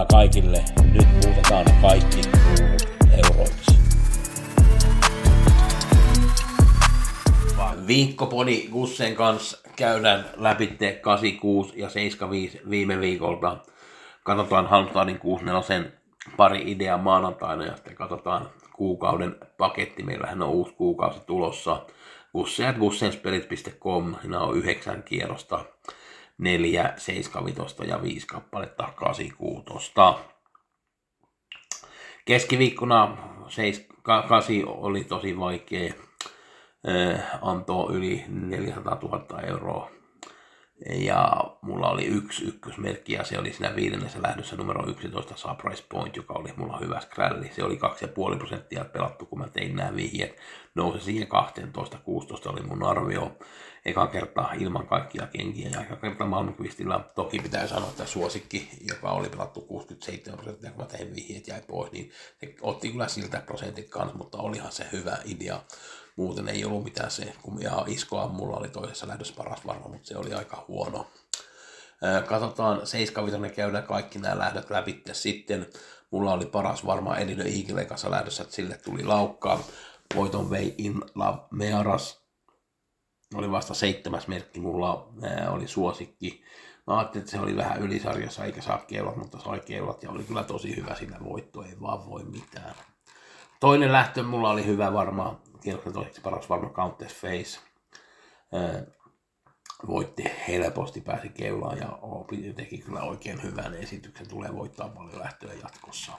Pelionnea kaikille. Nyt muutetaan kaikki kruunut euroiksi. Viikkopodi Gussen kanssa käydään läpi 86 ja 75 viime viikolta. Katsotaan Halmstadin 64 pari ideaa maanantaina ja sitten katsotaan kuukauden paketti. Meillähän on uusi kuukausi tulossa. Gussen ja gussenspelit.com. Siinä on yhdeksän kierrosta. Neljä, seiskavitosta ja viisi kappaletta kasikuutosta. Keskiviikkona 8 oli tosi vaikea antoi yli 400 000 euroa. Ja mulla oli yksi ykkösmerkki ja se oli siinä viidennessä lähdössä numero 11 Surprise Point, joka oli mulla hyvä skrälli. Se oli 2,5 prosenttia pelattu, kun mä tein nämä vihjeet. Nousi siihen 12, 16 oli mun arvio. Eka kertaa ilman kaikkia kenkiä ja eka kertaa Malmqvistilla. Toki pitää sanoa, että suosikki, joka oli pelattu 67 prosenttia, kun mä tein vihjeet jäi pois, niin se otti kyllä siltä prosentit kanssa, mutta olihan se hyvä idea muuten ei ollut mitään se, kun iskoa mulla oli toisessa lähdössä paras varma, mutta se oli aika huono. Katsotaan, 75 käydään kaikki nämä lähdöt läpi sitten. Mulla oli paras varma Edino Eagle kanssa lähdössä, että sille tuli laukkaa. Voiton vei In La Mearas. Oli vasta seitsemäs merkki, mulla oli suosikki. Mä ajattelin, että se oli vähän ylisarjassa eikä saa keulat, mutta sai keulat ja oli kyllä tosi hyvä siinä voitto, ei vaan voi mitään. Toinen lähtö mulla oli hyvä varmaan kierroksen toiseksi paras varmaan Countess Face. Voitti helposti, pääsi keulaan ja teki kyllä oikein hyvän esityksen. Tulee voittaa paljon lähtöä jatkossa.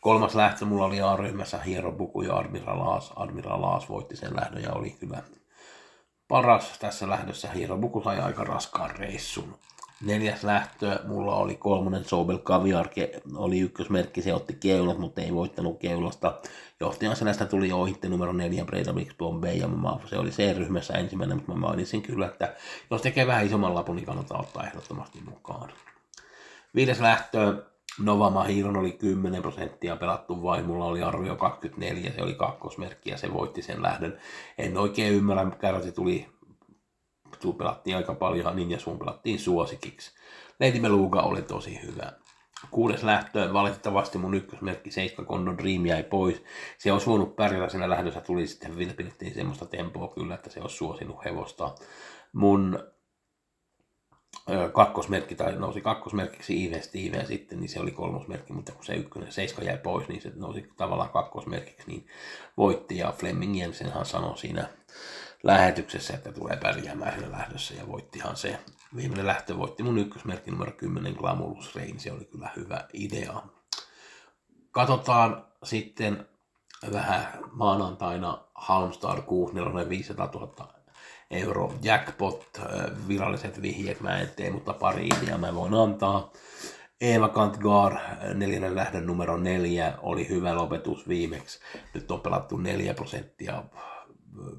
Kolmas lähtö mulla oli A-ryhmässä Hiero Buku ja Admiral Laas. Admiral Laas voitti sen lähdön ja oli kyllä paras tässä lähdössä. Hiero Buku sai aika raskaan reissun. Neljäs lähtö, mulla oli kolmonen Sobel Caviar, oli ykkösmerkki, se otti keulat, mutta ei voittanut keulasta. Johtajan näistä tuli ohitte numero neljä Breidavix Bombay, ja mä, se oli C-ryhmässä ensimmäinen, mutta mä mainitsin kyllä, että jos tekee vähän isomman lapun, niin kannattaa ottaa ehdottomasti mukaan. Viides lähtö, Nova Mahiron oli 10 prosenttia pelattu vai mulla oli arvio 24, se oli kakkosmerkki ja se voitti sen lähdön. En oikein ymmärrä, mikä tuli Tuu pelattiin aika paljon, niin ja sun pelattiin suosikiksi. Lady Beluga oli tosi hyvä. Kuudes lähtö, valitettavasti mun ykkösmerkki Seiska Condon Dream jäi pois. Se olisi voinut pärjätä siinä lähdössä, tuli sitten vilpilittiin semmoista tempoa kyllä, että se olisi suosinut hevosta. Mun kakkosmerkki tai nousi kakkosmerkiksi Ive Steve sitten, niin se oli kolmosmerkki, mutta kun se ykkönen seiska jäi pois, niin se nousi tavallaan kakkosmerkiksi, niin voitti ja Fleming Jensenhan sanoi siinä lähetyksessä, että tulee pärjäämään siinä lähdössä ja voittihan se. Viimeinen lähtö voitti mun ykkösmerkki numero 10 Glamulus Rain, se oli kyllä hyvä idea. Katsotaan sitten vähän maanantaina Halmstad 6 500 000 euro jackpot, viralliset vihjeet mä en tee, mutta pari ideaa mä voin antaa. Eva Kantgar, neljännen lähdön numero neljä, oli hyvä lopetus viimeksi. Nyt on pelattu neljä prosenttia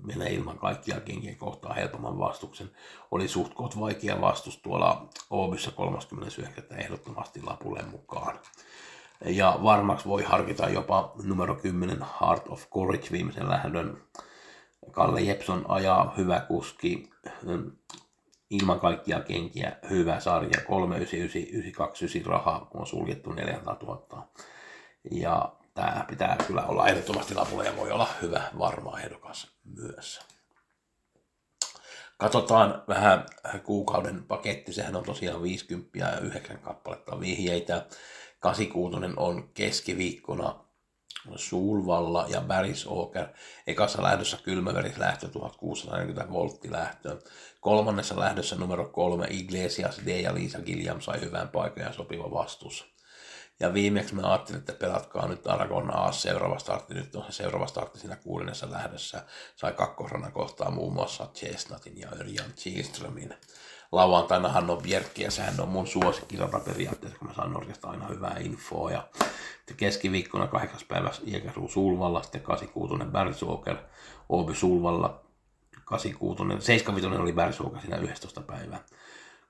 mennä ilman kaikkia kenkiä kohtaa helpomman vastuksen. Oli suht koht vaikea vastus tuolla Oobyssä 39. ehdottomasti lapulle mukaan. Ja varmaksi voi harkita jopa numero 10 Heart of Courage viimeisen lähdön. Kalle Jepson ajaa hyvä kuski, ilman kaikkia kenkiä hyvä sarja, 399, 929 rahaa, on suljettu 400 000. Ja tämä pitää kyllä olla ehdottomasti lapulla ja voi olla hyvä varma ehdokas myös. Katsotaan vähän kuukauden paketti, sehän on tosiaan 50 ja 9 kappaletta vihjeitä. 86 on keskiviikkona Sulvalla ja Bärisåker. Ekassa lähdössä kylmäverislähtö 1640 volttilähtö. Kolmannessa lähdössä numero kolme Iglesias D ja Liisa Gilliam sai hyvän paikan ja sopiva vastus. Ja viimeksi mä ajattelin, että pelatkaa nyt Aragon A seuraava startti. Nyt on se seuraava startti siinä kuudennessa lähdössä. Sai kakkosrana kohtaa muun muassa Chestnutin ja Örjan Kihlströmin. lauantainahan on Bjerkki ja sehän on mun suosikkirata periaatteessa, kun mä saan Norjasta aina hyvää infoa. Ja keskiviikkona 8. päivä Jäkäsuu Sulvalla, sitten 86 Bergsåker, Åby Sulvalla, 86, 75 oli Bergsåker siinä 11. päivää.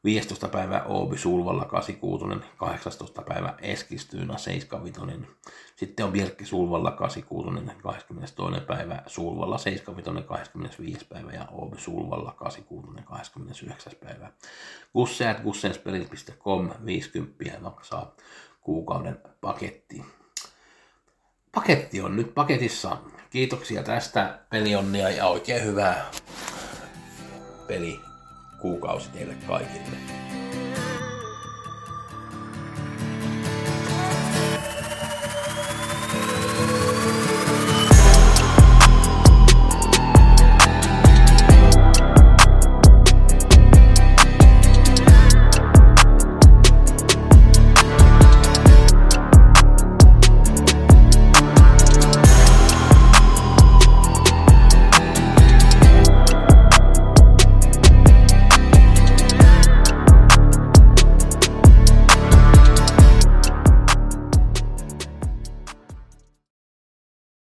15. päivä Oobi Sulvalla 86, 18. päivä Eskistyynä 75. Sitten on Birkki Sulvalla 86, 22. päivä Sulvalla 75, 25. päivä ja Oobi Sulvalla 86, 29. päivä. Gusseat gussenspelit.com 50 maksaa kuukauden paketti. Paketti on nyt paketissa. Kiitoksia tästä pelionnia ja oikein hyvää peli kuukausi teille kaikille.